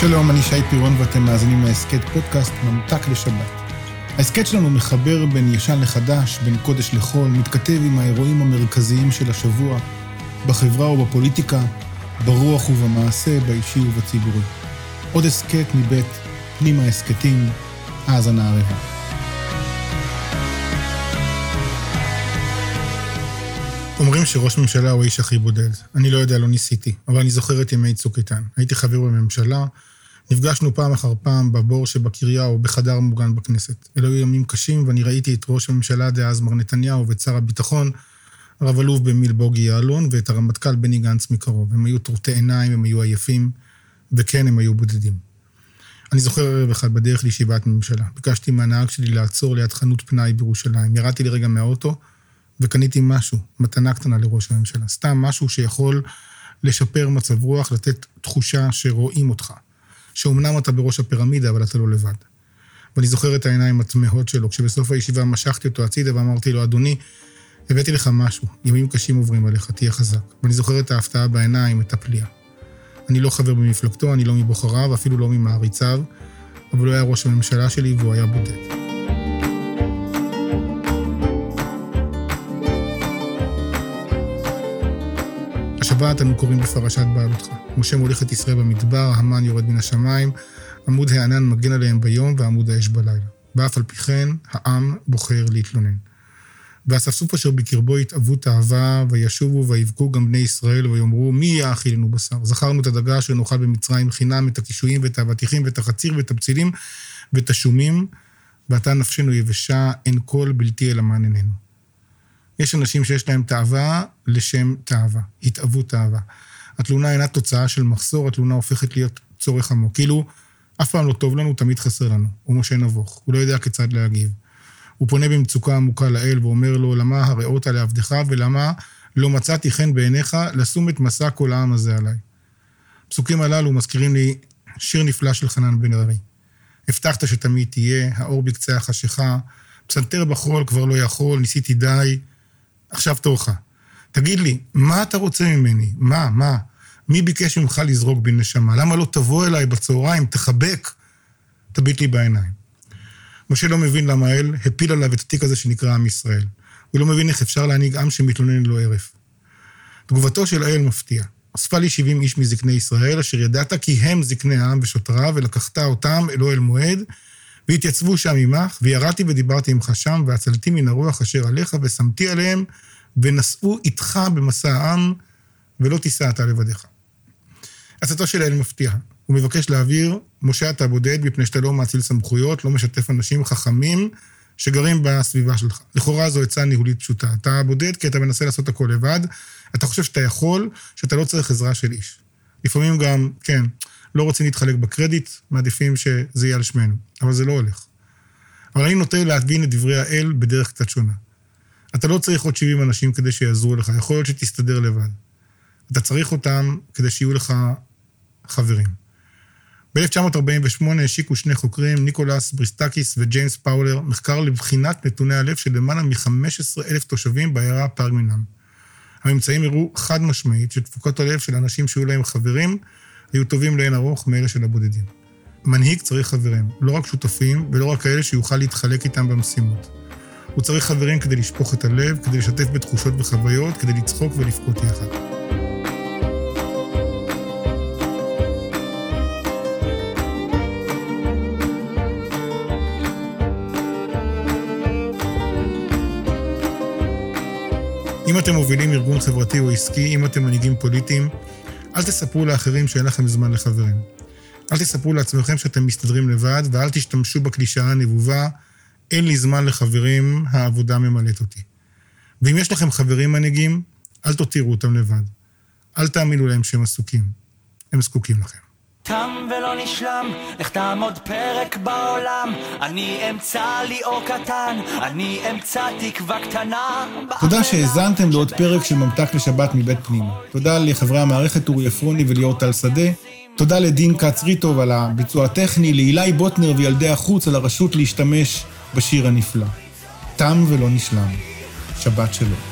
שלום, אני שי פירון ואתם מאזינים להסכת פודקאסט ממתק לשבת. ההסכת שלנו מחבר בין ישן לחדש, בין קודש לחול, מתכתב עם האירועים המרכזיים של השבוע, בחברה ובפוליטיקה, ברוח ובמעשה, באישי ובציבורי. עוד הסכת מבית פנימה הסכתים, האזנה ערבה. אומרים שראש ממשלה הוא האיש הכי בודד. אני לא יודע, לא ניסיתי, אבל אני זוכר את ימי צוק איתן. הייתי חבר בממשלה, נפגשנו פעם אחר פעם בבור שבקריה או בחדר מוגן בכנסת. אלו היו ימים קשים, ואני ראיתי את ראש הממשלה דאז, מר נתניהו, ואת שר הביטחון, רב אלוף במיל בוגי יעלון, ואת הרמטכ"ל בני גנץ מקרוב. הם היו טרוטי עיניים, הם היו עייפים, וכן, הם היו בודדים. אני זוכר ערב אחד בדרך לישיבת ממשלה. ביקשתי מהנהג שלי לעצור ליד חנות פנאי בירושלים. ירדתי לרגע מהאוטו וקניתי משהו, מתנה קטנה לראש הממשלה. סתם משהו שיכול לשפר מצב רוח, לתת תחושה שרואים אותך. שאומנם אתה בראש הפירמידה, אבל אתה לא לבד. ואני זוכר את העיניים התמהות שלו, כשבסוף הישיבה משכתי אותו הצידה ואמרתי לו, אדוני, הבאתי לך משהו, ימים קשים עוברים עליך, תהיה חזק. ואני זוכר את ההפתעה בעיניים, את הפליאה. אני לא חבר במפלגתו, אני לא מבוחריו, אפילו לא ממעריציו, אבל הוא היה ראש הממשלה שלי והוא היה בודד. השבת אנו קוראים בפרשת בעלותך. משה מוליך את ישראל במדבר, המן יורד מן השמיים, עמוד הענן מגן עליהם ביום ועמוד האש בלילה. ואף על פי כן, העם בוחר להתלונן. והאספסוף אשר בקרבו יתאבו תאווה, וישובו ויבכו גם בני ישראל, ויאמרו, מי יאכילנו בשר? זכרנו את הדגה אשר נאכל במצרים חינם, את הקישואים ואת האבטיחים ואת החציר ואת הבצילים ואת השומים, ועתה נפשנו יבשה, אין קול בלתי אלא מן עינינו. יש אנשים שיש להם תאווה לשם תאווה, התאוות תאווה. התלונה אינה תוצאה של מחסור, התלונה הופכת להיות צורך עמוק. כאילו, אף פעם לא טוב לנו, תמיד חסר לנו. הוא משה נבוך, הוא לא יודע כיצד להגיב. הוא פונה במצוקה עמוקה לאל ואומר לו, למה הראות לעבדך ולמה לא מצאתי חן בעיניך לשום את מסע כל העם הזה עליי. הפסוקים הללו מזכירים לי שיר נפלא של חנן בן ארי. הבטחת שתמיד תהיה, האור בקצה החשיכה, פסנתר בחול כבר לא יכול, ניסיתי די, עכשיו תורך. תגיד לי, מה אתה רוצה ממני? מה, מה? מי ביקש ממך לזרוק בי נשמה? למה לא תבוא אליי בצהריים, תחבק, תביט לי בעיניים? משה לא מבין למה האל הפיל עליו את התיק הזה שנקרא עם ישראל. הוא לא מבין איך אפשר להנהיג עם שמתלונן ללא הרף. תגובתו של האל מפתיע. אספה לי שבעים איש מזקני ישראל, אשר ידעת כי הם זקני העם ושוטריו, ולקחת אותם אל אוהל מועד, והתייצבו שם עמך, וירדתי ודיברתי עמך שם, והצלתי מן הרוח אשר עליך, ושמתי עליהם, ונשאו איתך במסע העם, ולא תישא אתה לבדיך. עצתו של האל מפתיעה. הוא מבקש להעביר, משה אתה בודד מפני שאתה לא מאציל סמכויות, לא משתף אנשים חכמים שגרים בסביבה שלך. לכאורה זו עצה ניהולית פשוטה. אתה בודד כי אתה מנסה לעשות הכל לבד, אתה חושב שאתה יכול, שאתה לא צריך עזרה של איש. לפעמים גם, כן, לא רוצים להתחלק בקרדיט, מעדיפים שזה יהיה על שמנו, אבל זה לא הולך. אבל אני נוטה להבין את דברי האל בדרך קצת שונה. אתה לא צריך עוד 70 אנשים כדי שיעזרו לך, יכול להיות שתסתדר לבד. אתה צריך אותם כדי שיהיו לך חברים. ב-1948 השיקו שני חוקרים, ניקולס כריסטקיס וג'יימס פאולר, מחקר לבחינת נתוני הלב של למעלה מ-15 אלף תושבים בעיירה פרמינגהם. הממצאים הראו חד משמעית שתפוקות הלב של אנשים שהיו להם חברים היו טובים לאין ארוך מאלה של הבודדים. מנהיג צריך חברים, לא רק שותפים ולא רק כאלה שיוכל להתחלק איתם במשימות. הוא צריך חברים כדי לשפוך את הלב, כדי לשתף בתחושות וחוויות, כדי לצחוק ולבכות יחד. אם אתם מובילים ארגון חברתי או עסקי, אם אתם מנהיגים פוליטיים, אל תספרו לאחרים שאין לכם זמן לחברים. אל תספרו לעצמכם שאתם מסתדרים לבד, ואל תשתמשו בקלישאה הנבובה, אין לי זמן לחברים, העבודה ממלאת אותי. ואם יש לכם חברים מנהיגים, אל תותירו אותם לבד. אל תאמינו להם שהם עסוקים. הם זקוקים לכם. תם ולא נשלם, איך תעמוד פרק בעולם, אני אמצא לי אור קטן, אני אמצא תקווה קטנה. תודה שהאזנתם לעוד פרק של ממתק לשבת מבית פנימה. תודה לחברי המערכת אורי עפרוני וליאור טל שדה. תודה לדין כץ ריטוב על הביצוע הטכני, לאילי בוטנר וילדי החוץ על הרשות להשתמש בשיר הנפלא. תם ולא נשלם. שבת שלום.